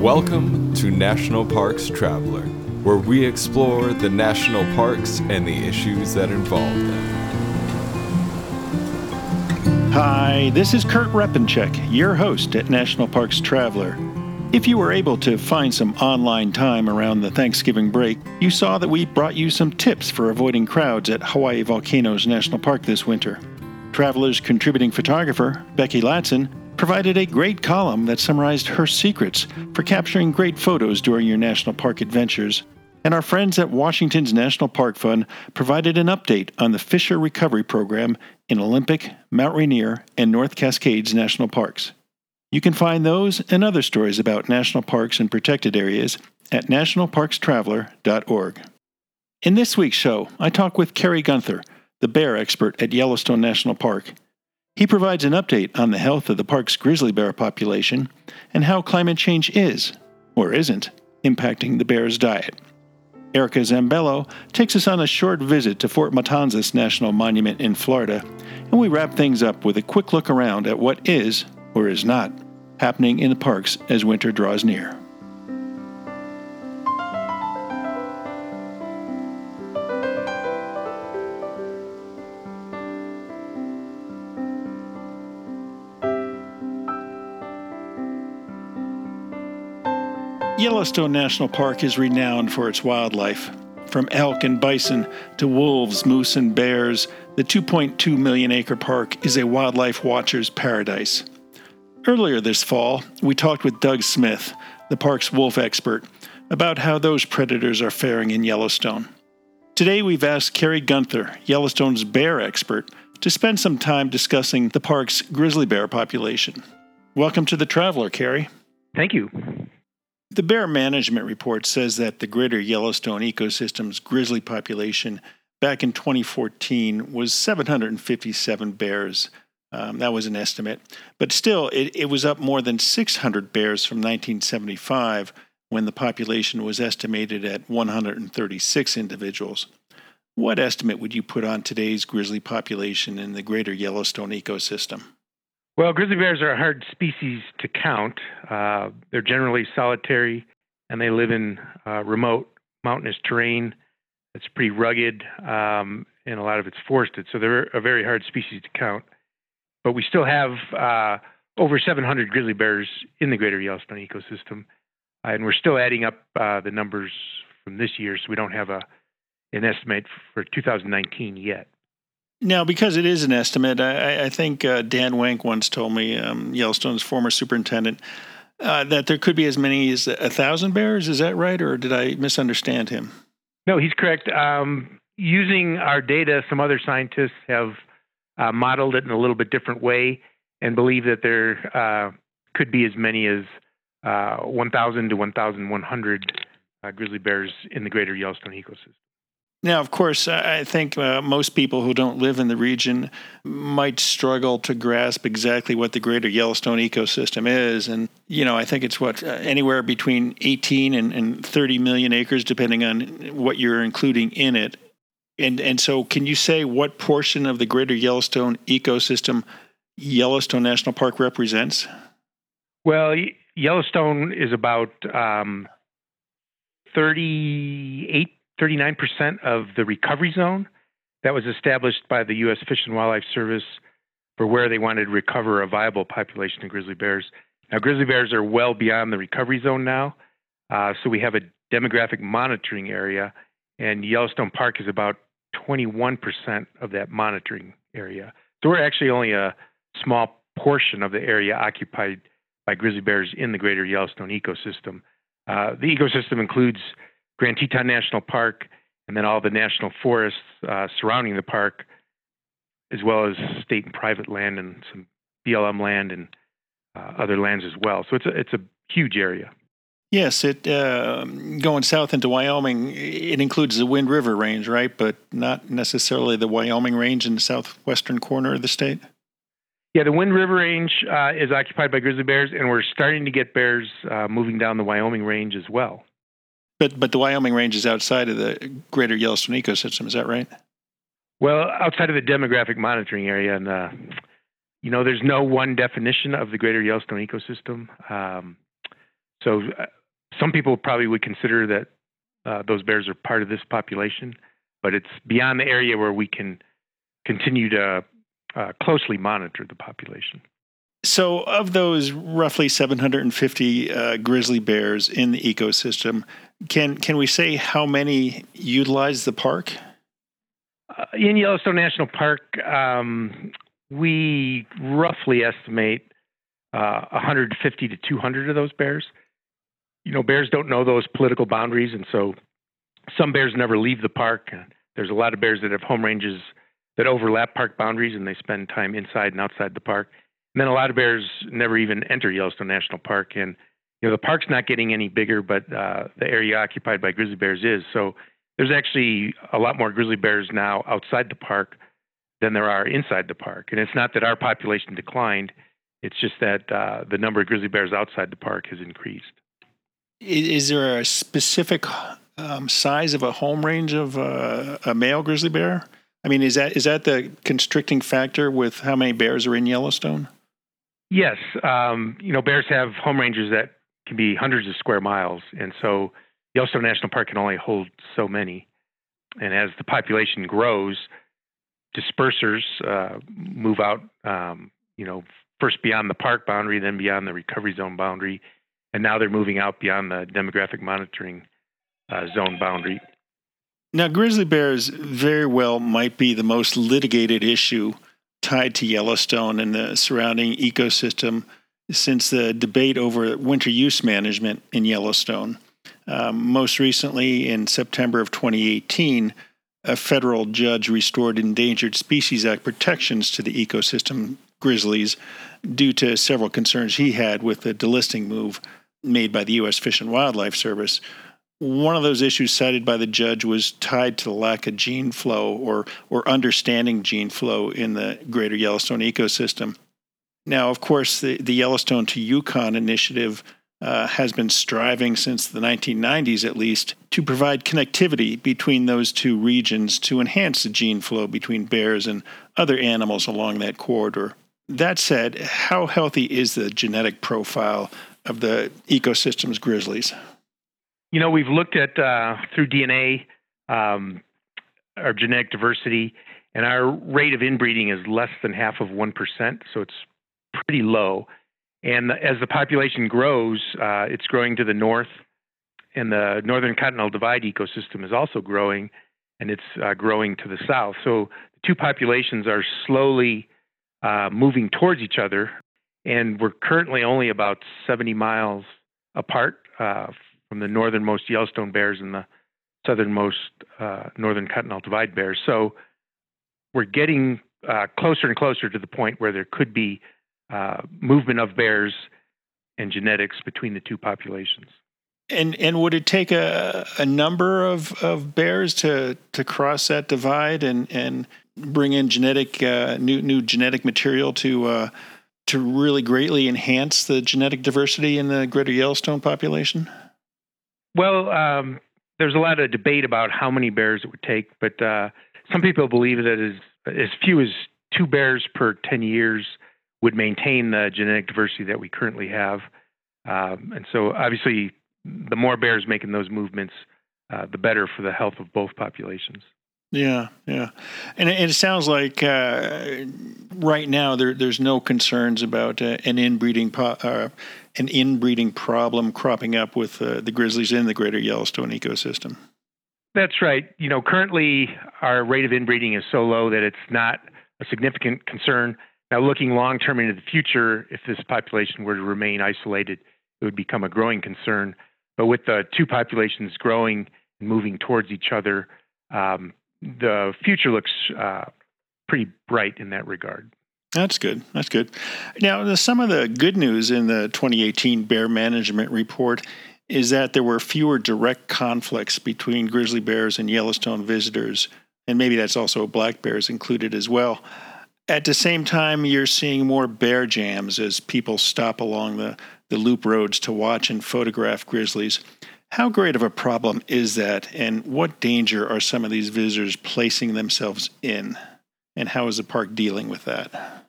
Welcome to National Parks Traveler, where we explore the national parks and the issues that involve them. Hi, this is Kurt Repanshek, your host at National Parks Traveler. If you were able to find some online time around the Thanksgiving break, you saw that we brought you some tips for avoiding crowds at Hawaii Volcanoes National Park this winter. Traveler's contributing photographer, Becky Latson, provided a great column that summarized her secrets for capturing great photos during your national park adventures. And our friends at Washington's National Park Fund provided an update on the Fisher Recovery Program in Olympic, Mount Rainier, and North Cascades National Parks. You can find those and other stories about national parks and protected areas at nationalparkstraveler.org. In this week's show, I talk with Kerry Gunther, the bear expert at Yellowstone National Park. He provides an update on the health of the park's grizzly bear population and how climate change is, or isn't, impacting the bear's diet. Erica Zambello takes us on a short visit to Fort Matanzas National Monument in Florida, and we wrap things up with a quick look around at what is, or is not, happening in the parks as winter draws near. Yellowstone National Park is renowned for its wildlife. From elk and bison to wolves, moose, and bears, the 2.2 million acre park is a wildlife watcher's paradise. Earlier this fall, we talked with Doug Smith, the park's wolf expert, about how those predators are faring in Yellowstone. Today, we've asked Kerry Gunther, Yellowstone's bear expert, to spend some time discussing the park's grizzly bear population. Welcome to the Traveler, Kerry. Thank you. The Bear Management Report says that the greater Yellowstone ecosystem's grizzly population back in 2014 was 757 bears. Um, that was an estimate. But still, it, it was up more than 600 bears from 1975 when the population was estimated at 136 individuals. What estimate would you put on today's grizzly population in the greater Yellowstone ecosystem? Well, grizzly bears are a hard species to count. Uh, they're generally solitary and they live in uh, remote mountainous terrain that's pretty rugged um, and a lot of it's forested. So they're a very hard species to count. But we still have uh, over 700 grizzly bears in the greater Yellowstone ecosystem. and we're still adding up uh, the numbers from this year, so we don't have a, an estimate for 2019 yet. Now, because it is an estimate, I, I think uh, Dan Wenk once told me, um, Yellowstone's former superintendent, uh, that there could be as many as a thousand bears. Is that right, or did I misunderstand him? No, he's correct. Um, using our data, some other scientists have uh, modeled it in a little bit different way and believe that there uh, could be as many as uh, 1,000 to 1,100 uh, grizzly bears in the greater Yellowstone ecosystem. Now, of course, I think uh, most people who don't live in the region might struggle to grasp exactly what the greater Yellowstone ecosystem is. And, you know, I think it's what, uh, anywhere between 18 and, and 30 million acres, depending on what you're including in it. And, and so, can you say what portion of the greater Yellowstone ecosystem Yellowstone National Park represents? Well, Yellowstone is about um, 38 39% of the recovery zone that was established by the U.S. Fish and Wildlife Service for where they wanted to recover a viable population of grizzly bears. Now, grizzly bears are well beyond the recovery zone now, uh, so we have a demographic monitoring area, and Yellowstone Park is about 21% of that monitoring area. So we're actually only a small portion of the area occupied by grizzly bears in the greater Yellowstone ecosystem. Uh, the ecosystem includes Grand Teton National Park, and then all the national forests uh, surrounding the park, as well as state and private land and some BLM land and uh, other lands as well. So it's a, it's a huge area. Yes, it uh, going south into Wyoming. It includes the Wind River Range, right? But not necessarily the Wyoming Range in the southwestern corner of the state. Yeah, the Wind River Range uh, is occupied by grizzly bears, and we're starting to get bears uh, moving down the Wyoming Range as well. But but the Wyoming range is outside of the greater Yellowstone ecosystem. Is that right? Well, outside of the demographic monitoring area, and uh, you know, there's no one definition of the greater Yellowstone ecosystem. Um, So uh, some people probably would consider that uh, those bears are part of this population, but it's beyond the area where we can continue to uh, closely monitor the population. So, of those roughly 750 uh, grizzly bears in the ecosystem, can can we say how many utilize the park? Uh, in Yellowstone National Park, um, we roughly estimate uh, 150 to 200 of those bears. You know, bears don't know those political boundaries, and so some bears never leave the park. There's a lot of bears that have home ranges that overlap park boundaries, and they spend time inside and outside the park. And then a lot of bears never even enter Yellowstone National Park, and you know the park's not getting any bigger, but uh, the area occupied by grizzly bears is. So there's actually a lot more grizzly bears now outside the park than there are inside the park. And it's not that our population declined; it's just that uh, the number of grizzly bears outside the park has increased. Is there a specific um, size of a home range of uh, a male grizzly bear? I mean, is that is that the constricting factor with how many bears are in Yellowstone? Yes, um, you know, bears have home ranges that can be hundreds of square miles, and so Yellowstone National Park can only hold so many. And as the population grows, dispersers uh, move out. Um, you know, first beyond the park boundary, then beyond the recovery zone boundary, and now they're moving out beyond the demographic monitoring uh, zone boundary. Now, grizzly bears very well might be the most litigated issue tied to Yellowstone and the surrounding ecosystem since the debate over winter use management in Yellowstone. Um, most recently, in September of 2018, a federal judge restored Endangered Species Act protections to the ecosystem grizzlies due to several concerns he had with the delisting move made by the U.S. Fish and Wildlife Service, one of those issues cited by the judge was tied to the lack of gene flow or, or understanding gene flow in the greater Yellowstone ecosystem. Now, of course, the, the Yellowstone to Yukon initiative uh, has been striving since the 1990s at least to provide connectivity between those two regions to enhance the gene flow between bears and other animals along that corridor. That said, how healthy is the genetic profile of the ecosystem's grizzlies? You know, we've looked at uh, through DNA um, our genetic diversity, and our rate of inbreeding is less than half of 1%, so it's pretty low. And as the population grows, uh, it's growing to the north, and the northern continental divide ecosystem is also growing, and it's uh, growing to the south. So the two populations are slowly uh, moving towards each other, and we're currently only about 70 miles apart uh, from the northernmost Yellowstone bears and the southernmost uh, northern continental divide bears. So we're getting uh, closer and closer to the point where there could be uh, movement of bears and genetics between the two populations. And and would it take a, a number of, of bears to, to cross that divide and, and bring in genetic uh, new new genetic material to uh, to really greatly enhance the genetic diversity in the greater Yellowstone population? Well, um, there's a lot of debate about how many bears it would take, but uh, some people believe that as as few as two bears per 10 years would maintain the genetic diversity that we currently have. Um, and so, obviously, the more bears making those movements, uh, the better for the health of both populations. Yeah, yeah, and it, it sounds like uh, right now there, there's no concerns about uh, an inbreeding po- uh, an inbreeding problem cropping up with uh, the grizzlies in the greater Yellowstone ecosystem. That's right. You know, currently our rate of inbreeding is so low that it's not a significant concern. Now, looking long term into the future, if this population were to remain isolated, it would become a growing concern. But with the two populations growing and moving towards each other, um, the future looks uh, pretty bright in that regard. That's good. That's good. Now, some of the good news in the 2018 Bear Management Report is that there were fewer direct conflicts between grizzly bears and Yellowstone visitors, and maybe that's also black bears included as well. At the same time, you're seeing more bear jams as people stop along the, the loop roads to watch and photograph grizzlies. How great of a problem is that, and what danger are some of these visitors placing themselves in? And how is the park dealing with that?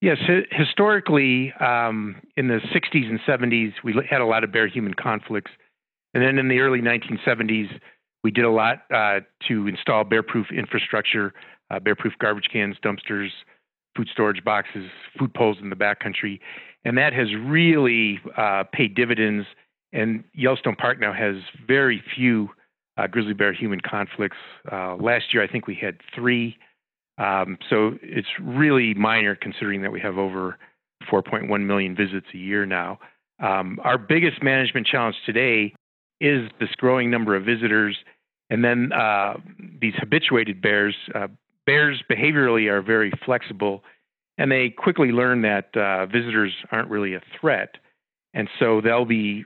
Yes, historically, um, in the 60s and 70s, we had a lot of bear human conflicts. And then in the early 1970s, we did a lot uh, to install bear proof infrastructure, uh, bear proof garbage cans, dumpsters, food storage boxes, food poles in the backcountry. And that has really uh, paid dividends. And Yellowstone Park now has very few uh, grizzly bear human conflicts. Uh, last year, I think we had three. Um, so it's really minor considering that we have over 4.1 million visits a year now. Um, our biggest management challenge today is this growing number of visitors, and then uh, these habituated bears. Uh, bears behaviorally are very flexible, and they quickly learn that uh, visitors aren't really a threat, and so they'll be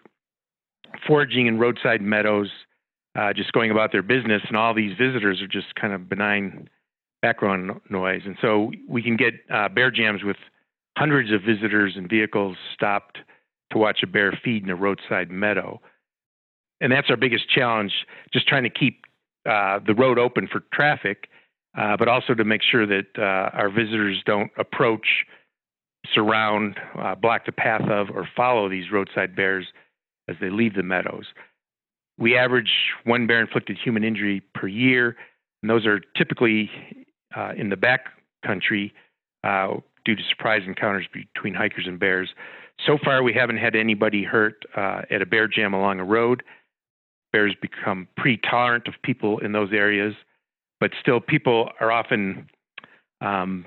foraging in roadside meadows, uh, just going about their business, and all these visitors are just kind of benign background noise. And so we can get uh, bear jams with hundreds of visitors and vehicles stopped to watch a bear feed in a roadside meadow. And that's our biggest challenge, just trying to keep uh, the road open for traffic, uh, but also to make sure that uh, our visitors don't approach, surround, uh, block the path of, or follow these roadside bears as they leave the meadows. We average one bear inflicted human injury per year, and those are typically uh, in the back country uh, due to surprise encounters between hikers and bears. So far, we haven't had anybody hurt at a bear jam along a road. Bears become pretty tolerant of people in those areas, but still, people are often um,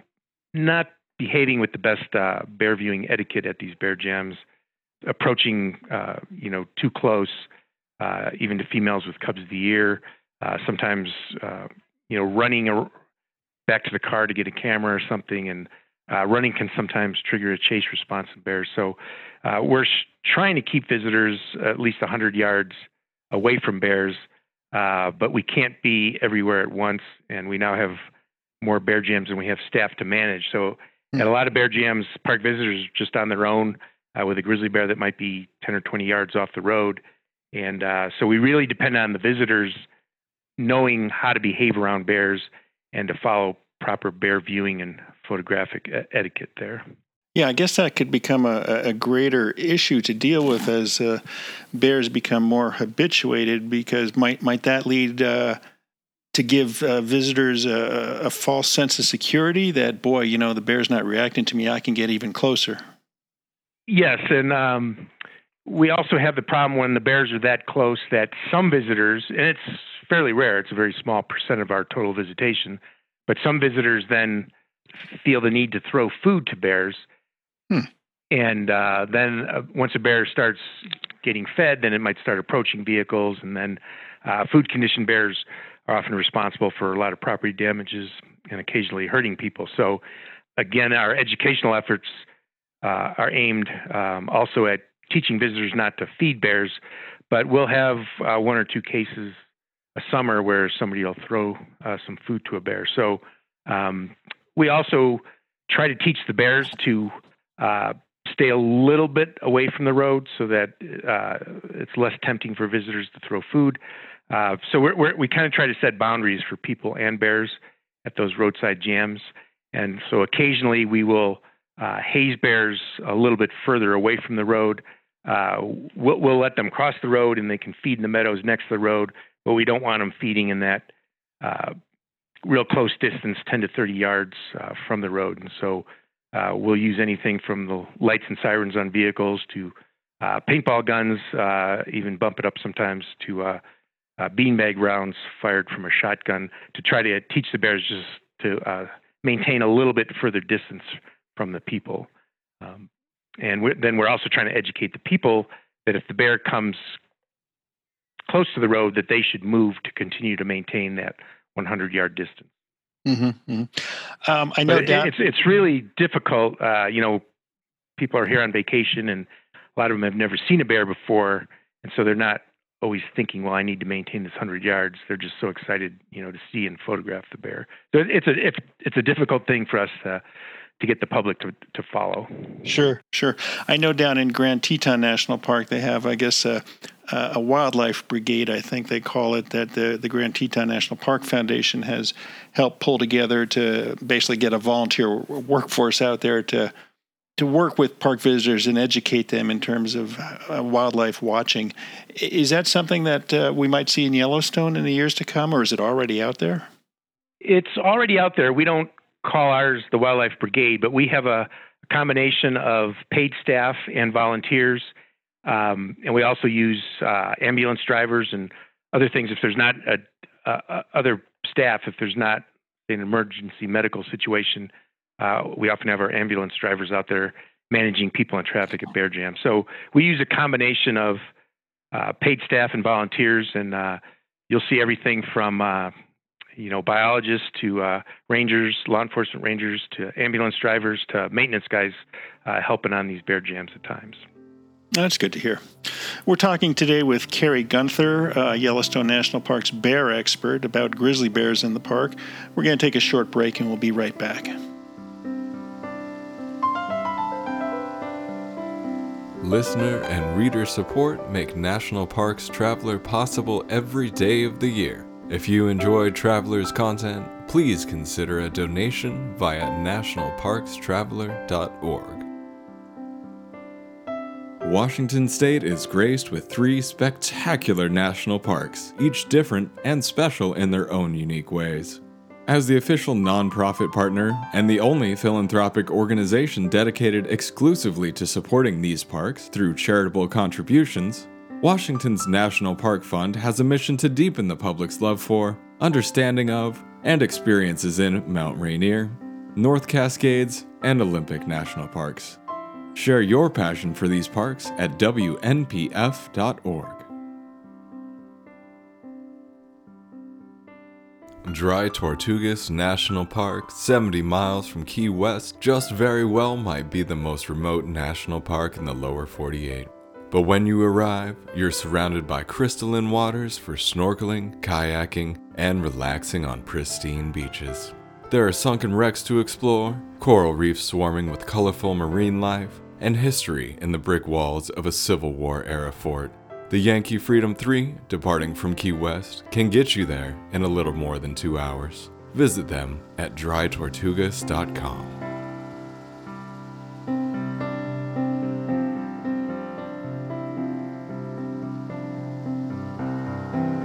not behaving with the best uh, bear viewing etiquette at these bear jams, approaching, uh, you know, too close, uh, even to females with cubs of the year. sometimes, you know, running back to the car to get a camera or something. And uh, running can sometimes trigger a chase response in bears. So uh, we're sh- trying to keep visitors at least 100 yards away from bears, uh, but we can't be everywhere at once. And we now have more bear jams than we have staff to manage. So mm. at a lot of bear jams, park visitors just on their own uh, with a grizzly bear that might be 10 or 20 yards off the road. And uh, so we really depend on the visitors knowing how to behave around bears and to follow proper bear viewing and photographic etiquette there. Yeah, I guess that could become a, a greater issue to deal with as uh, bears become more habituated. Because might might that lead uh, to give uh, visitors a, a, false sense of security that boy, you know, the bear's not reacting to me, I can get even closer. Yes, and um, we also have the problem when the bears are that close that some visitors, and it's fairly rare, it's a very small percent of our total visitation, but some visitors then feel the need to throw food to bears. Hmm. And uh, then uh, once a bear starts getting fed, then it might start approaching vehicles. And then uh, food conditioned bears are often responsible for a lot of property damages and occasionally hurting people. So, again, our educational efforts uh, are aimed um, also at teaching visitors not to feed bears, but we'll have uh, one or two cases a summer where somebody will throw uh, some food to a bear. So um, we also try to teach the bears to uh, stay a little bit away from the road so that uh, it's less tempting for visitors to throw food. Uh, so we're, we're, we kind of try to set boundaries for people and bears at those roadside jams. And so occasionally we will uh, haze bears a little bit further away from the road. Uh, we'll, we'll let them cross the road and they can feed in the meadows next to the road but we don't want them feeding in that uh, real close distance, 10 to 30 yards from the road. And so uh, we'll use anything from the lights and sirens on vehicles to uh, paintball guns, uh, even bump it up sometimes to uh, beanbag rounds fired from a shotgun to try to teach the bears just to maintain a little bit further distance from the people. Um, and we're, then we're also trying to educate the people that if the bear comes close to the road that they should move to continue to maintain that 100 yard distance. Mm-hmm, mm-hmm. Um, I know it, it's it's really difficult. Uh, you know, people are here on vacation, and a lot of them have never seen a bear before, and so they're not always thinking, "Well, I need to maintain this 100 yards." They're just so excited, you know, to see and photograph the bear. So it's a it's, it's a difficult thing for us to to get the public to, to follow. Sure, sure. I know down in Grand Teton National Park, they have, I guess, a, a wildlife brigade, I think they call it, that the, the Grand Teton National Park Foundation has helped pull together to basically get a volunteer workforce out there to to work with park visitors and educate them in terms of uh, wildlife watching. Is that something that uh, we might see in Yellowstone in the years to come, or is it already out there? It's already out there. We don't call ours the Wildlife Brigade, but we have a combination of paid staff and volunteers um, and we also use uh, ambulance drivers and other things if there's not a, a, other staff, if there's not an emergency medical situation, uh, we often have our ambulance drivers out there managing people in traffic at Bear Jam. So we use a combination of uh, paid staff and volunteers, and uh, you'll see everything from uh, you know biologists to uh, rangers, law enforcement rangers, to ambulance drivers to maintenance guys helping on these bear jams at times. That's good to hear. We're talking today with Kerry Gunther, uh, Yellowstone National Park's bear expert, about grizzly bears in the park. We're going to take a short break and we'll be right back. Listener and reader support make National Parks Traveler possible every day of the year. If you enjoy Traveler's content, please consider a donation via nationalparkstraveler.org. Washington State is graced with three spectacular national parks, each different and special in their own unique ways. As the official nonprofit partner and the only philanthropic organization dedicated exclusively to supporting these parks through charitable contributions, Washington's National Park Fund has a mission to deepen the public's love for, understanding of, and experiences in Mount Rainier, North Cascades, and Olympic National Parks. Share your passion for these parks at WNPF.org. Dry Tortugas National Park, 70 miles from Key West, just very well might be the most remote national park in the lower 48. But when you arrive, you're surrounded by crystalline waters for snorkeling, kayaking, and relaxing on pristine beaches. There are sunken wrecks to explore, coral reefs swarming with colorful marine life, and history in the brick walls of a Civil War era fort. The Yankee Freedom 3, departing from Key West, can get you there in a little more than two hours. Visit them at drytortugas.com.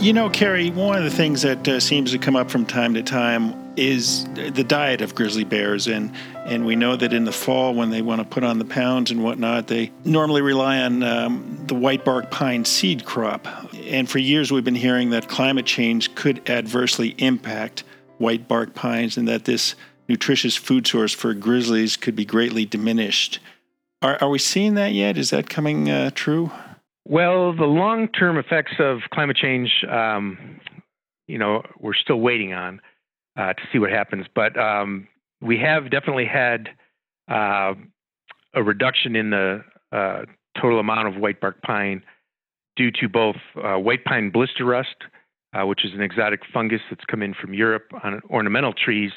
You know, Kerry, one of the things that uh, seems to come up from time to time is the diet of grizzly bears, and and we know that in the fall when they want to put on the pounds and whatnot, they normally rely on um, the white bark pine seed crop. And for years, we've been hearing that climate change could adversely impact white bark pines, and that this nutritious food source for grizzlies could be greatly diminished. Are, are we seeing that yet? Is that coming uh, true? Well, the long term effects of climate change, um, you know, we're still waiting on uh, to see what happens. But um, we have definitely had uh, a reduction in the uh, total amount of white bark pine due to both uh, white pine blister rust, uh, which is an exotic fungus that's come in from Europe on ornamental trees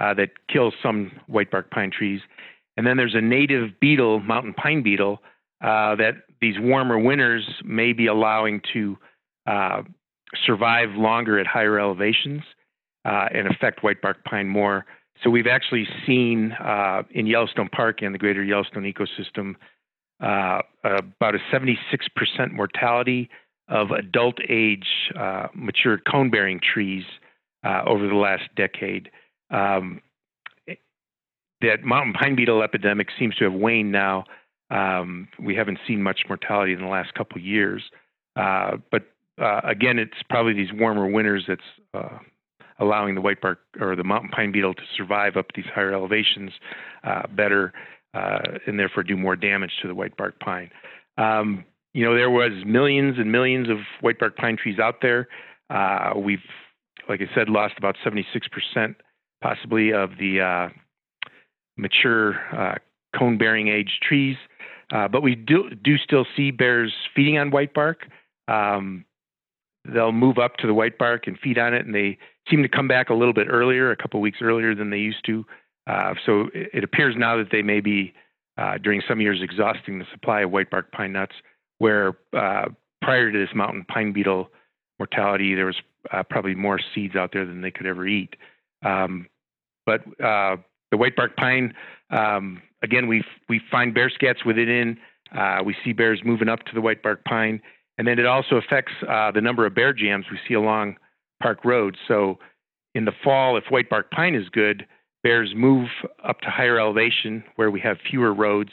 uh, that kills some white bark pine trees. And then there's a native beetle, mountain pine beetle, that these warmer winters may be allowing to uh, survive longer at higher elevations uh, and affect white bark pine more. So we've actually seen uh, in Yellowstone Park and the greater Yellowstone ecosystem uh, about a 76% mortality of adult age uh, mature cone bearing trees uh, over the last decade. Um, that mountain pine beetle epidemic seems to have waned now. Um, we haven't seen much mortality in the last couple years. Uh, but uh, again, it's probably these warmer winters that's uh, allowing the white bark or the mountain pine beetle to survive up these higher elevations uh, better uh, and therefore do more damage to the white bark pine. Um, you know, there was millions and millions of white bark pine trees out there. Uh, we've, like I said, lost about 76% possibly of the mature cone bearing age trees. Uh, but we do do still see bears feeding on white bark. Um, they'll move up to the white bark and feed on it, and they seem to come back a little bit earlier, a couple weeks earlier than they used to. Uh, so it, it, appears now that they may be uh, during some years exhausting the supply of white bark pine nuts, where uh, prior to this mountain pine beetle mortality, there was uh, probably more seeds out there than they could ever eat. Um, but uh, the white bark pine, um, again, we we find bear scats within. Uh, we see bears moving up to the white bark pine, and then it also affects uh, the number of bear jams we see along park roads. So in the fall, if white bark pine is good, bears move up to higher elevation where we have fewer roads,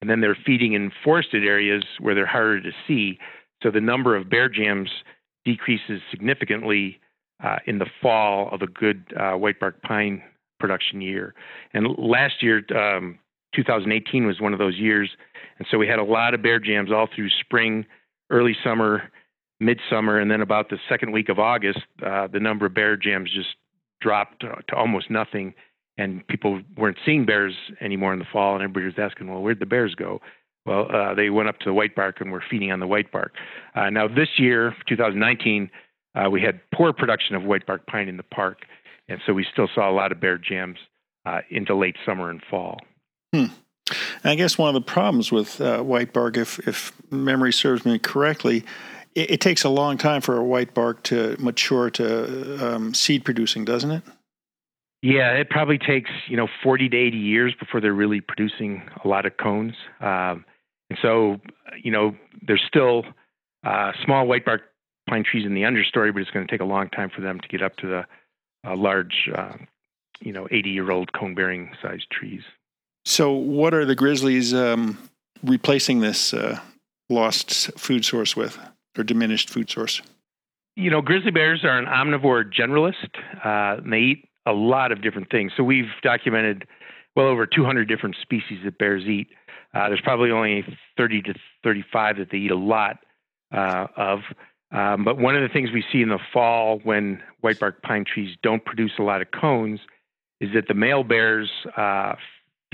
and then they're feeding in forested areas where they're harder to see. So the number of bear jams decreases significantly uh, in the fall of a good uh, white bark pine production year. And last year, um, 2018 was one of those years, and so we had a lot of bear jams all through spring, early summer, midsummer, and then about the second week of August, uh, the number of bear jams just dropped to, almost nothing, and people weren't seeing bears anymore in the fall, and everybody was asking, well, where'd the bears go? Well, uh, they went up to the white bark and were feeding on the white bark. Uh, now, this year, 2019, uh, we had poor production of white bark pine in the park, and so we still saw a lot of bear jams uh, into late summer and fall. Hmm. I guess one of the problems with uh, white bark, if, if memory serves me correctly, it, it, takes a long time for a white bark to mature to um, seed producing, doesn't it? Yeah, it probably takes you know 40 to 80 years before they're really producing a lot of cones. Um, and so, you know, there's still uh, small white bark pine trees in the understory, but it's going to take a long time for them to get up to the uh, large, uh, you know, 80 year old cone bearing sized trees. So, what are the grizzlies um, replacing this uh, lost food source with, or diminished food source? You know, grizzly bears are an omnivore generalist. Uh, they eat a lot of different things. So, we've documented well over 200 different species that bears eat. Uh, there's probably only 30 to 35 that they eat a lot uh, of. Um, but one of the things we see in the fall when whitebark pine trees don't produce a lot of cones is that the male bears uh,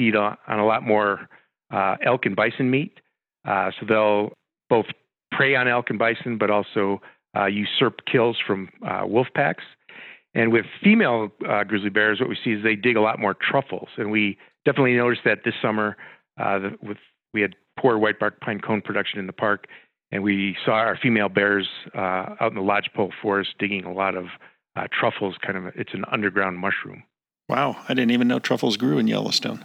feed on, on, a lot more uh, elk and bison meat. Uh, so they'll both prey on elk and bison, but also uh, usurp kills from uh, wolf packs. And with female grizzly bears, what we see is they dig a lot more truffles. And we definitely noticed that this summer with we had poor whitebark pine cone production in the park, and we saw our female bears uh, out in the lodgepole forest digging a lot of uh, truffles. Kind of, it's an underground mushroom. Wow, I didn't even know truffles grew in Yellowstone.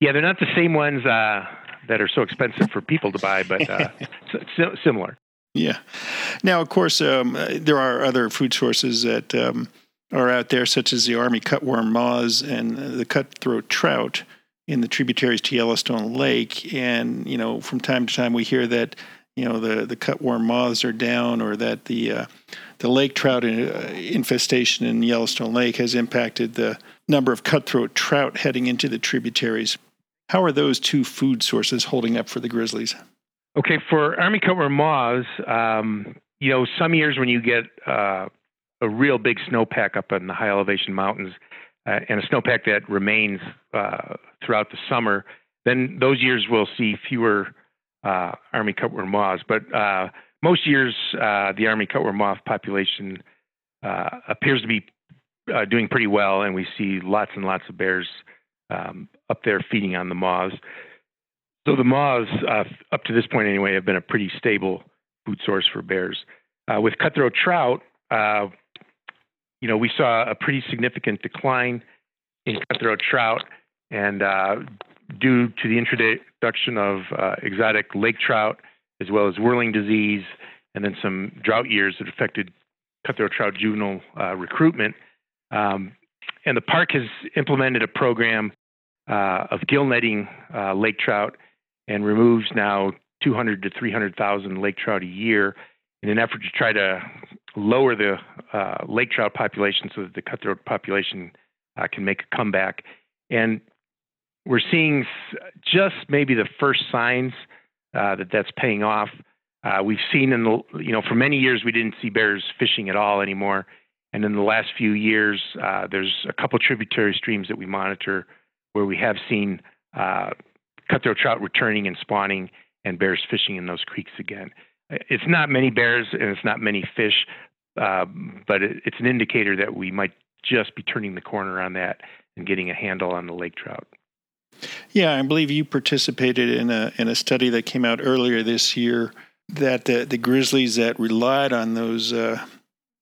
Yeah, they're not the same ones uh, that are so expensive for people to buy, but uh, similar. Yeah. Now, of course, um, there are other food sources that um, are out there, such as the army cutworm moths and the cutthroat trout in the tributaries to Yellowstone Lake. And you know, from time to time, we hear that you know the the cutworm moths are down, or that the uh, the lake trout uh, infestation in Yellowstone Lake has impacted the number of cutthroat trout heading into the tributaries. How are those two food sources holding up for the grizzlies? Okay, for army cutworm moths, um, you know, some years when you get uh, a real big snowpack up in the high elevation mountains, uh, and a snowpack that remains uh, throughout the summer, then those years will see fewer uh, army cutworm moths. But uh, most years, uh, the army cutworm moth population appears to be doing pretty well, and we see lots and lots of bears um, up there feeding on the moths. So the moths, uh, up to this point anyway, have been a pretty stable food source for bears. with cutthroat trout, you know, we saw a pretty significant decline in cutthroat trout, and due to the introduction of uh, exotic lake trout, as well as whirling disease, and then some drought years that affected cutthroat trout juvenile uh, recruitment. Um, and the park has implemented a program uh, of gill netting uh, lake trout and removes now 200 to 300,000 lake trout a year in an effort to try to lower the uh, lake trout population so that the cutthroat population uh, can make a comeback. And we're seeing just maybe the first signs uh, that that's paying off. Uh, we've seen in the you know for many years we didn't see bears fishing at all anymore, and in the last few years there's a couple tributary streams that we monitor where we have seen uh, cutthroat trout returning and spawning and bears fishing in those creeks again. It's not many bears and it's not many fish, uh, but it, it's an indicator that we might just be turning the corner on that and getting a handle on the lake trout. Yeah, I believe you participated in a in a study that came out earlier this year that the, the grizzlies that relied on those uh,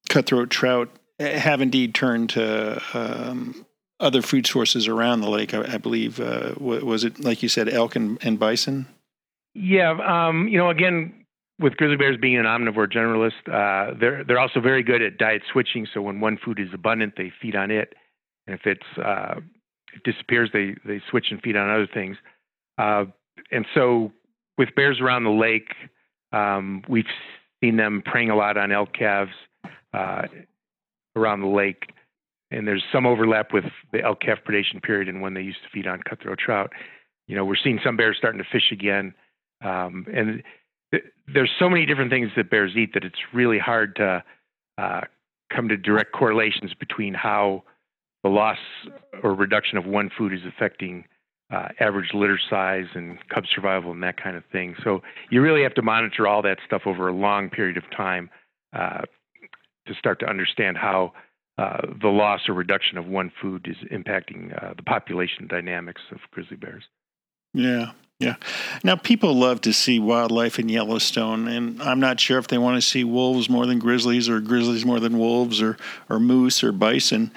cutthroat trout have indeed turned to um, other food sources around the lake. I, I believe uh, was it like you said, elk and, and bison. Yeah, um, you know, again, with grizzly bears being an omnivore generalist, uh, they're they're also very good at diet switching. So when one food is abundant, they feed on it, and if it's uh, it disappears, they they switch and feed on other things. Uh, and so with bears around the lake, um, we've seen them preying a lot on elk calves uh, around the lake, and there's some overlap with the elk calf predation period and when they used to feed on cutthroat trout. You know, we're seeing some bears starting to fish again, um, and th- there's so many different things that bears eat that it's really hard to uh, come to direct correlations between how the loss or reduction of one food is affecting uh, average litter size and cub survival and that kind of thing. So you really have to monitor all that stuff over a long period of time uh, to start to understand how uh, the loss or reduction of one food is impacting uh, the population dynamics of grizzly bears. Yeah, yeah. Now, people love to see wildlife in Yellowstone, and I'm not sure if they want to see wolves more than grizzlies or grizzlies more than wolves or, or moose or bison.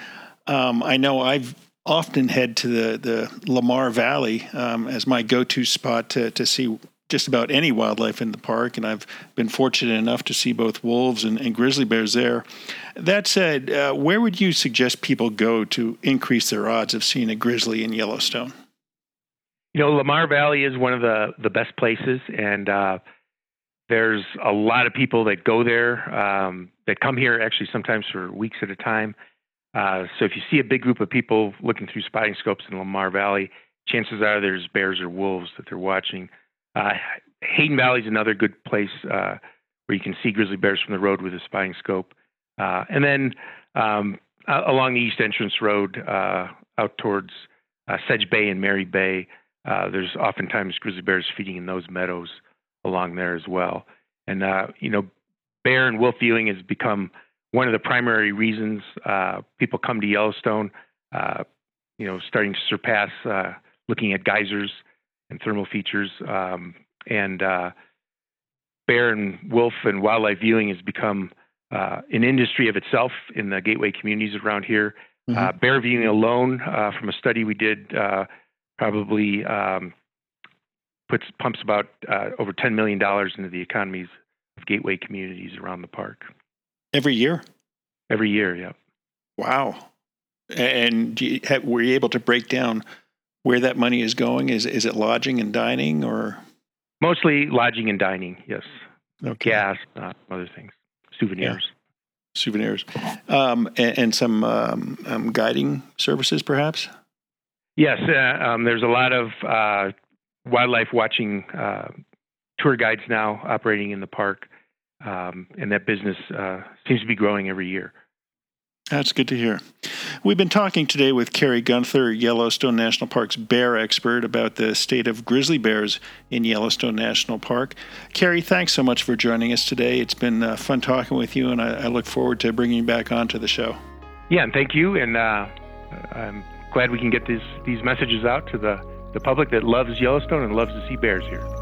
Um, I know I've often head to the, the Lamar Valley um, as my go to spot to, to see just about any wildlife in the park, and I've been fortunate enough to see both wolves and, and grizzly bears there. That said, uh, where would you suggest people go to increase their odds of seeing a grizzly in Yellowstone? You know, Lamar Valley is one of the, the best places, and uh, there's a lot of people that go there um, that come here actually sometimes for weeks at a time. Uh, so if you see a big group of people looking through spotting scopes in Lamar Valley, chances are there's bears or wolves that they're watching. Uh, Hayden Valley is another good place uh, where you can see grizzly bears from the road with a spotting scope. Uh, and then um, along the East Entrance Road uh, out towards uh, Sedge Bay and Mary Bay, there's oftentimes grizzly bears feeding in those meadows along there as well. And, you know, bear and wolf viewing has become one of the primary reasons uh, people come to Yellowstone, uh, you know, starting to surpass uh, looking at geysers and thermal features. Um, and uh, bear and wolf and wildlife viewing has become uh, an industry of itself in the gateway communities around here. Mm-hmm. Uh, bear viewing alone, from a study we did, probably um, puts pumps about over $10 million into the economies of gateway communities around the park. Every year? Every year, yeah. Wow. And you, were you able to break down where that money is going? Is is it lodging and dining or? Mostly lodging and dining, yes. Okay. Gas, uh, other things, souvenirs. Yeah. Souvenirs. Um, and, and, some um, um, guiding services, perhaps? Yes, uh, um, there's a lot of uh, wildlife watching uh, tour guides now operating in the park um, and that business uh, seems to be growing every year. That's good to hear. We've been talking today with Kerry Gunther, Yellowstone National Park's bear expert, about the state of grizzly bears in Yellowstone National Park. Kerry, thanks so much for joining us today. It's been uh, fun talking with you, and I, I, look forward to bringing you back onto the show. Yeah, and thank you. And uh, I'm glad we can get these, these messages out to the, the public that loves Yellowstone and loves to see bears here.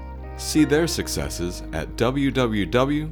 See their successes at www.gtnpf.org.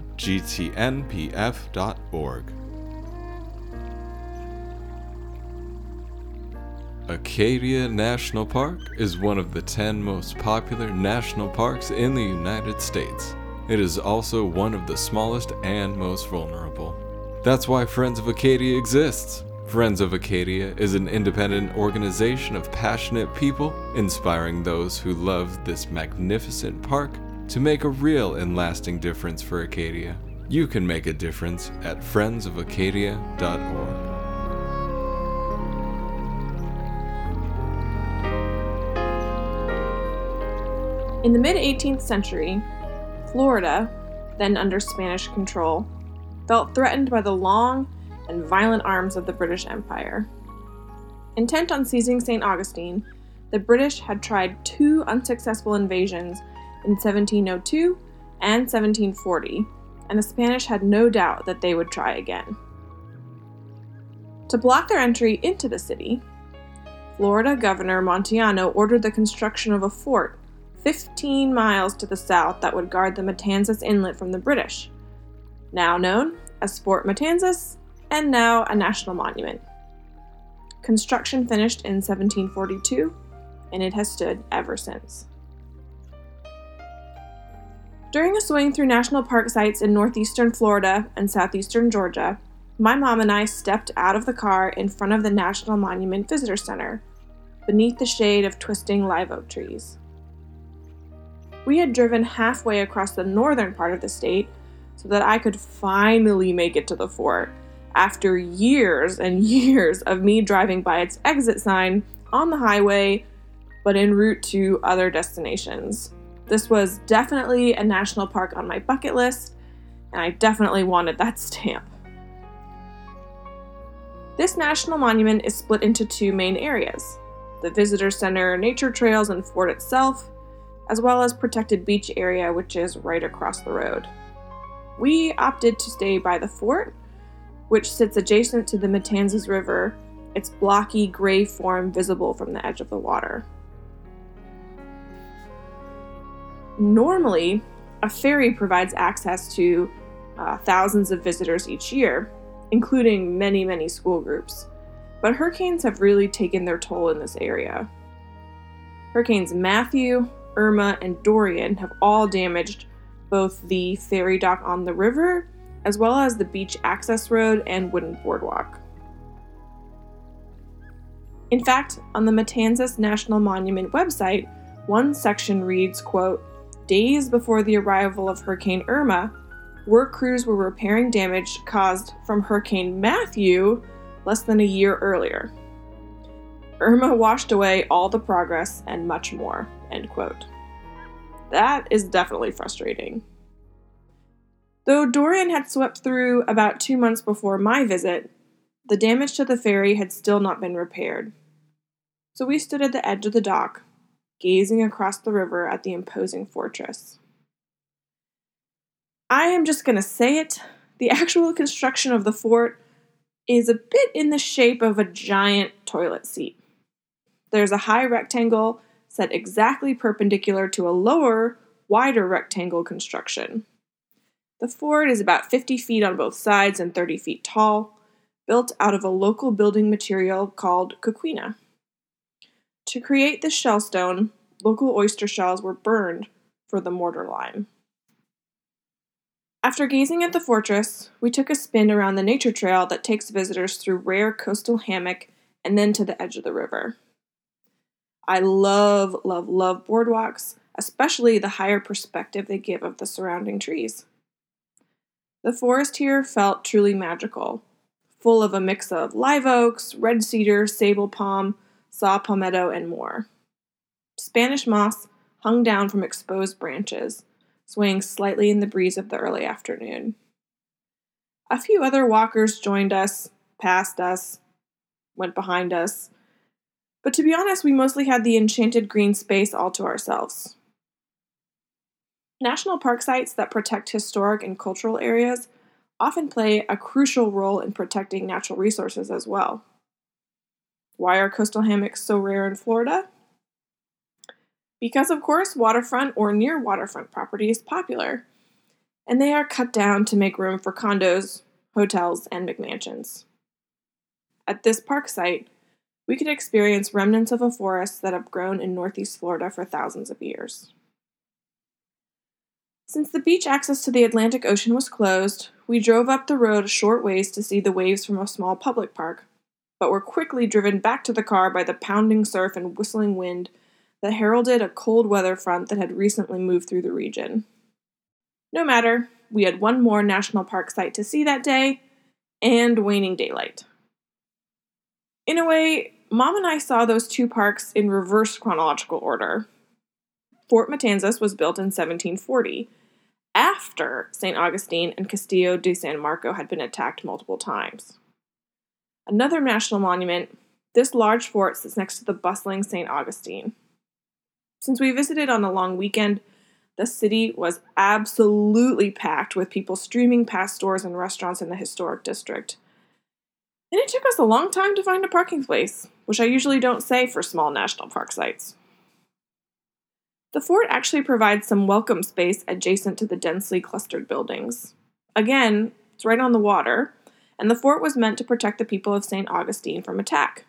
Acadia National Park is one of the 10 most popular national parks in the United States. It is also one of the smallest and most vulnerable. That's why Friends of Acadia exists. Friends of Acadia is an independent organization of passionate people inspiring those who love this magnificent park to make a real and lasting difference for Acadia. You can make a difference at friendsofacadia.org. In the mid 18th century, Florida, then under Spanish control, felt threatened by the long and violent arms of the British Empire. Intent on seizing St. Augustine, the British had tried two unsuccessful invasions in 1702 and 1740, and the Spanish had no doubt that they would try again. To block their entry into the city, Florida Governor Montiano ordered the construction of a fort 15 miles to the south that would guard the Matanzas Inlet from the British, now known as Fort Matanzas and now a national monument. Construction finished in 1742, and it has stood ever since. During a swing through national park sites in northeastern Florida and southeastern Georgia, my mom and I stepped out of the car in front of the National Monument Visitor Center, beneath the shade of twisting live oak trees. We had driven halfway across the northern part of the state so that I could finally make it to the fort after years and years of me driving by its exit sign on the highway, but en route to other destinations. This was definitely a national park on my bucket list, and I definitely wanted that stamp. This national monument is split into two main areas the visitor center, nature trails, and fort itself, as well as protected beach area, which is right across the road. We opted to stay by the fort, which sits adjacent to the Matanzas River, its blocky gray form visible from the edge of the water. Normally, a ferry provides access to uh, thousands of visitors each year, including many, many school groups. But hurricanes have really taken their toll in this area. Hurricanes Matthew, Irma, and Dorian have all damaged both the ferry dock on the river as well as the beach access road and wooden boardwalk. In fact, on the Matanzas National Monument website, one section reads, quote, days before the arrival of Hurricane Irma, work crews were repairing damage caused from Hurricane Matthew less than a year earlier. Irma washed away all the progress and much more. End quote. That is definitely frustrating. Though Dorian had swept through about two months before my visit, the damage to the ferry had still not been repaired. So we stood at the edge of the dock, gazing across the river at the imposing fortress. I am just going to say it the actual construction of the fort is a bit in the shape of a giant toilet seat. There's a high rectangle set exactly perpendicular to a lower, wider rectangle construction. The fort is about 50 feet on both sides and 30 feet tall, built out of a local building material called coquina. To create the shellstone, local oyster shells were burned for the mortar lime. After gazing at the fortress, we took a spin around the nature trail that takes visitors through rare coastal hammock and then to the edge of the river. I love, love, love boardwalks, especially the higher perspective they give of the surrounding trees. The forest here felt truly magical, full of a mix of live oaks, red cedar, sabal palm, saw palmetto, and more. Spanish moss hung down from exposed branches, swaying slightly in the breeze of the early afternoon. A few other walkers joined us, passed us, went behind us, but to be honest, we mostly had the enchanted green space all to ourselves. National park sites that protect historic and cultural areas often play a crucial role in protecting natural resources as well. Why are coastal hammocks so rare in Florida? Because, of course, waterfront or near waterfront property is popular, and they are cut down to make room for condos, hotels, and McMansions. At this park site, we could experience remnants of a forest that have grown in northeast Florida for thousands of years. Since the beach access to the Atlantic Ocean was closed, we drove up the road a short ways to see the waves from a small public park, but were quickly driven back to the car by the pounding surf and whistling wind that heralded a cold weather front that had recently moved through the region. No matter, we had one more national park site to see that day and waning daylight. In a way, Mom and I saw those two parks in reverse chronological order. Fort Matanzas was built in 1740, after St. Augustine and Castillo de San Marco had been attacked multiple times. Another national monument, this large fort sits next to the bustling St. Augustine. Since we visited on a long weekend, the city was absolutely packed with people streaming past stores and restaurants in the historic district. And it took us a long time to find a parking place, which I usually don't say for small national park sites. The fort actually provides some welcome space adjacent to the densely clustered buildings. Again, it's right on the water, and the fort was meant to protect the people of St. Augustine from attack.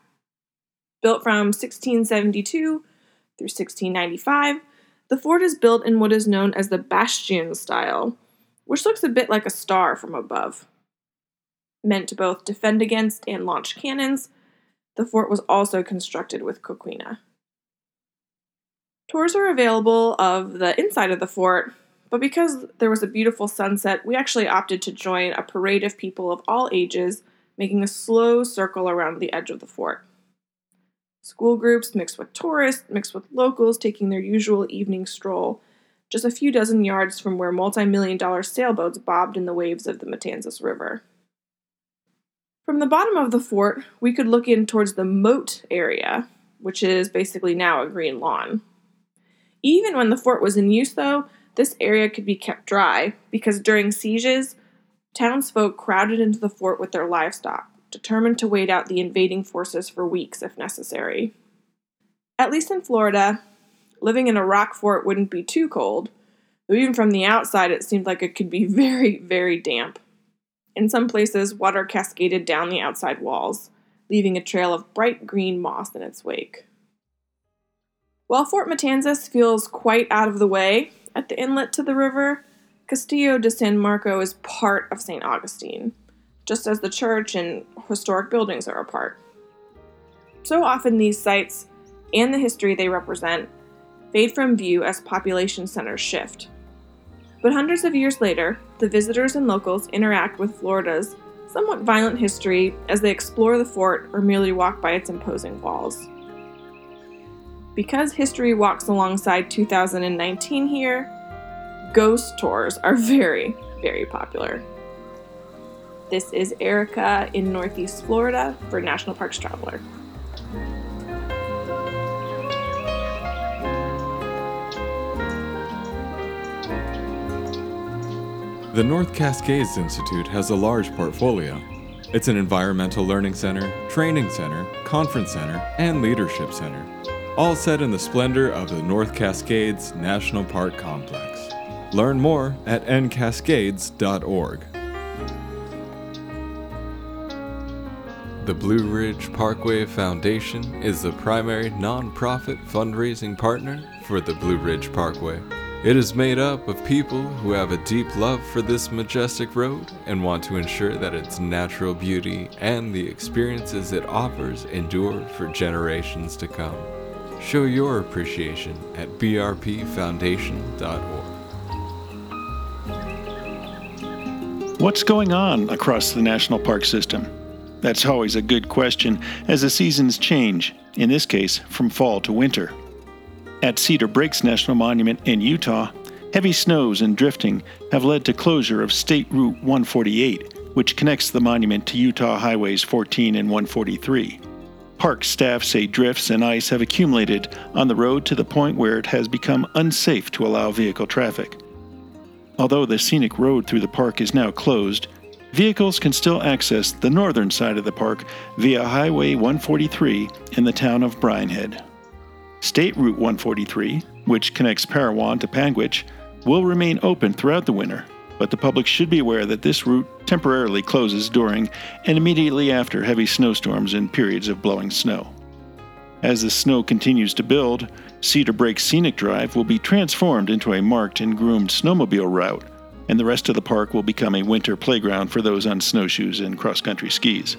Built from 1672 through 1695, the fort is built in what is known as the bastion style, which looks a bit like a star from above. Meant to both defend against and launch cannons, the fort was also constructed with coquina. Tours are available of the inside of the fort, but because there was a beautiful sunset, we actually opted to join a parade of people of all ages making a slow circle around the edge of the fort. School groups mixed with tourists, mixed with locals taking their usual evening stroll, just a few dozen yards from where multi million dollar sailboats bobbed in the waves of the Matanzas River. From the bottom of the fort, we could look in towards the moat area, which is basically now a green lawn. Even when the fort was in use, though, this area could be kept dry because during sieges, townsfolk crowded into the fort with their livestock, determined to wait out the invading forces for weeks if necessary. At least in Florida, living in a rock fort wouldn't be too cold, though even from the outside it seemed like it could be very, very damp. In some places, water cascaded down the outside walls, leaving a trail of bright green moss in its wake. While Fort Matanzas feels quite out of the way at the inlet to the river, Castillo de San Marco is part of St. Augustine, just as the church and historic buildings are a part. So often, these sites and the history they represent fade from view as population centers shift. But hundreds of years later, the visitors and locals interact with Florida's somewhat violent history as they explore the fort or merely walk by its imposing walls. Because history walks alongside 2019 here, ghost tours are very, very popular. This is Erica in Northeast Florida for National Parks Traveler. The North Cascades Institute has a large portfolio. It's an environmental learning center, training center, conference center, and leadership center, all set in the splendor of the North Cascades National Park Complex. Learn more at ncascades.org. The Blue Ridge Parkway Foundation is the primary nonprofit fundraising partner for the Blue Ridge Parkway. It is made up of people who have a deep love for this majestic road and want to ensure that its natural beauty and the experiences it offers endure for generations to come. Show your appreciation at brpfoundation.org. What's going on across the national park system? That's always a good question as the seasons change, in this case, from fall to winter. At Cedar Breaks National Monument in Utah, heavy snows and drifting have led to closure of State Route 148, which connects the monument to Utah Highways 14 and 143. Park staff say drifts and ice have accumulated on the road to the point where it has become unsafe to allow vehicle traffic. Although the scenic road through the park is now closed, vehicles can still access the northern side of the park via Highway 143 in the town of Brian Head. State Route 143, which connects Parowan to Panguitch, will remain open throughout the winter, but the public should be aware that this route temporarily closes during and immediately after heavy snowstorms and periods of blowing snow. As the snow continues to build, Cedar Breaks Scenic Drive will be transformed into a marked and groomed snowmobile route, and the rest of the park will become a winter playground for those on snowshoes and cross country skis.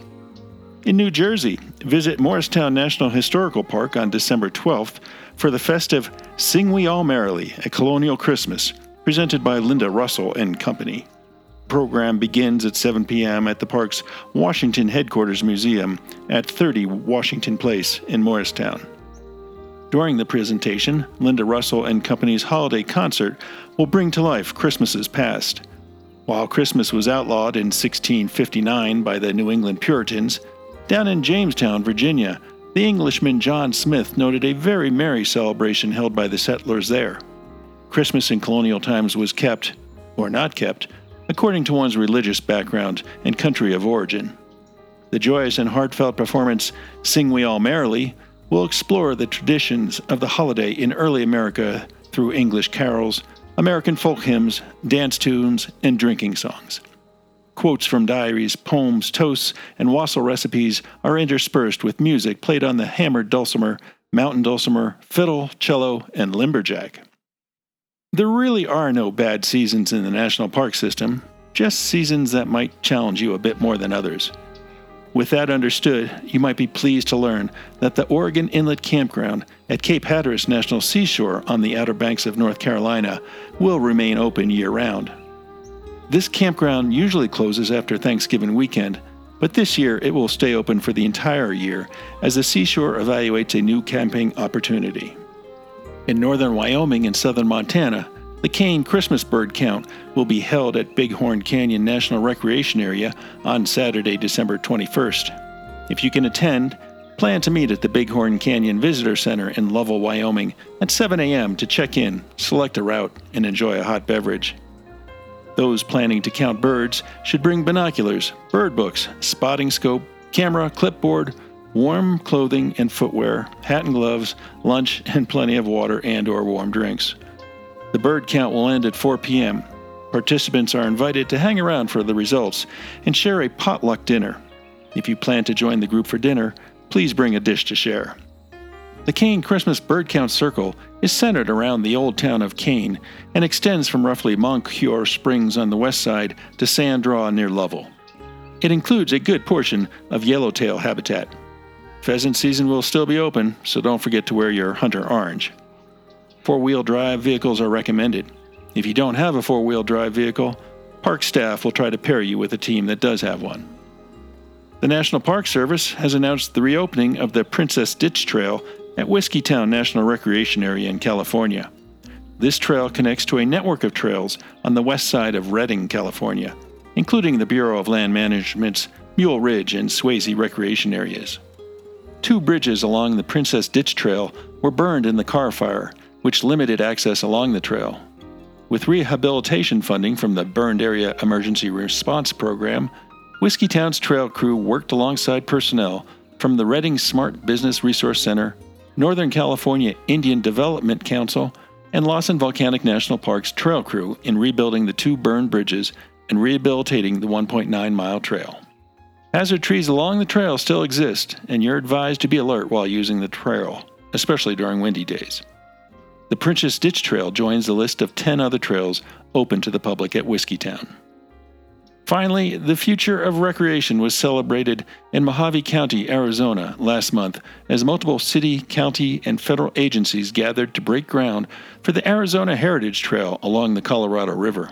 In New Jersey, visit Morristown National Historical Park on December 12th for the festive Sing We All Merrily, a Colonial Christmas, presented by Linda Russell and Company. program begins at 7 p.m. at the park's Washington Headquarters Museum at 30 Washington Place in Morristown. During the presentation, Linda Russell and Company's holiday concert will bring to life Christmases past. While Christmas was outlawed in 1659 by the New England Puritans, down in Jamestown, Virginia, the Englishman John Smith noted a very merry celebration held by the settlers there. Christmas in colonial times was kept, or not kept, according to one's religious background and country of origin. The joyous and heartfelt performance, Sing We All Merrily, will explore the traditions of the holiday in early America through English carols, American folk hymns, dance tunes, and drinking songs. Quotes from diaries, poems, toasts, and wassail recipes are interspersed with music played on the hammered dulcimer, mountain dulcimer, fiddle, cello, and limberjack. There really are no bad seasons in the national park system, just seasons that might challenge you a bit more than others. With that understood, you might be pleased to learn that the Oregon Inlet Campground at Cape Hatteras National Seashore on the Outer Banks of North Carolina will remain open year round. This campground usually closes after Thanksgiving weekend, but this year it will stay open for the entire year as the seashore evaluates a new camping opportunity. In northern Wyoming and southern Montana, the Kane Christmas bird count will be held at Bighorn Canyon National Recreation Area on Saturday, December 21st. If you can attend, plan to meet at the Bighorn Canyon Visitor Center in Lovell, Wyoming at 7 a.m. to check in, select a route, and enjoy a hot beverage. Those planning to count birds should bring binoculars, bird books, spotting scope, camera, clipboard, warm clothing and footwear, hat and gloves, lunch, and plenty of water and or warm drinks. The bird count will end at 4 p.m. Participants are invited to hang around for the results and share a potluck dinner. If you plan to join the group for dinner, please bring a dish to share. The Kane Christmas Bird Count Circle is centered around the old town of Kane and extends from roughly Moncure Springs on the west side to Sand Draw near Lovell. It includes a good portion of yellowtail habitat. Pheasant season will still be open, so don't forget to wear your hunter orange. Four wheel drive vehicles are recommended. If you don't have a four wheel drive vehicle, park staff will try to pair you with a team that does have one. The National Park Service has announced the reopening of the Princess Ditch Trail at Whiskeytown National Recreation Area in California. This trail connects to a network of trails on the west side of Redding, California, including the Bureau of Land Management's Mule Ridge and Swasey recreation areas. Two bridges along the Princess Ditch Trail were burned in the Carr Fire, which limited access along the trail. With rehabilitation funding from the Burned Area Emergency Response Program, Whiskeytown's trail crew worked alongside personnel from the Redding Smart Business Resource Center, Northern California Indian Development Council, and Lassen Volcanic National Park's trail crew in rebuilding the two burned bridges and rehabilitating the 1.9 mile trail. Hazard trees along the trail still exist, and you're advised to be alert while using the trail, especially during windy days. The Princess Ditch Trail joins the list of 10 other trails open to the public at Whiskeytown. Finally, the future of recreation was celebrated in Mohave County, Arizona last month as multiple city, county, and federal agencies gathered to break ground for the Arizona Heritage Trail along the Colorado River.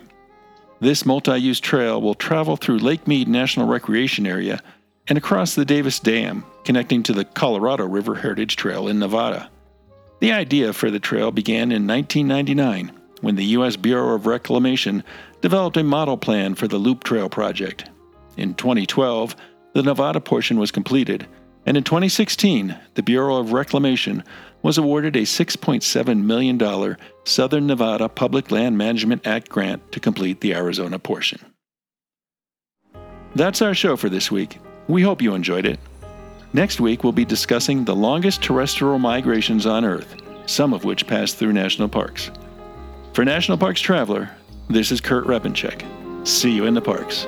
This multi use trail will travel through Lake Mead National Recreation Area and across the Davis Dam, connecting to the Colorado River Heritage Trail in Nevada. The idea for the trail began in 1999 when the U.S. Bureau of Reclamation developed a model plan for the Loop Trail project. In 2012, the Nevada portion was completed, and in 2016, the Bureau of Reclamation was awarded a $6.7 million Southern Nevada Public Land Management Act grant to complete the Arizona portion. That's our show for this week. We hope you enjoyed it. Next week, we'll be discussing the longest terrestrial migrations on Earth, some of which pass through national parks. For National Parks Traveler, this is Kurt Repanshek. See you in the parks.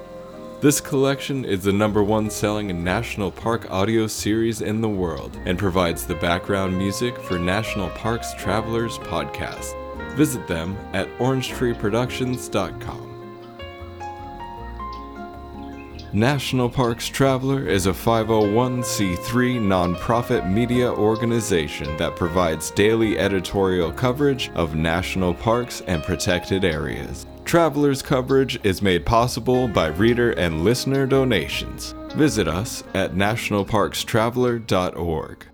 This collection is the number one selling national park audio series in the world and provides the background music for National Parks Travelers podcast. Visit them at orangetreeproductions.com. National Parks Traveler is a 501c3 nonprofit media organization that provides daily editorial coverage of national parks and protected areas. Traveler's coverage is made possible by reader and listener donations. Visit us at nationalparkstraveler.org.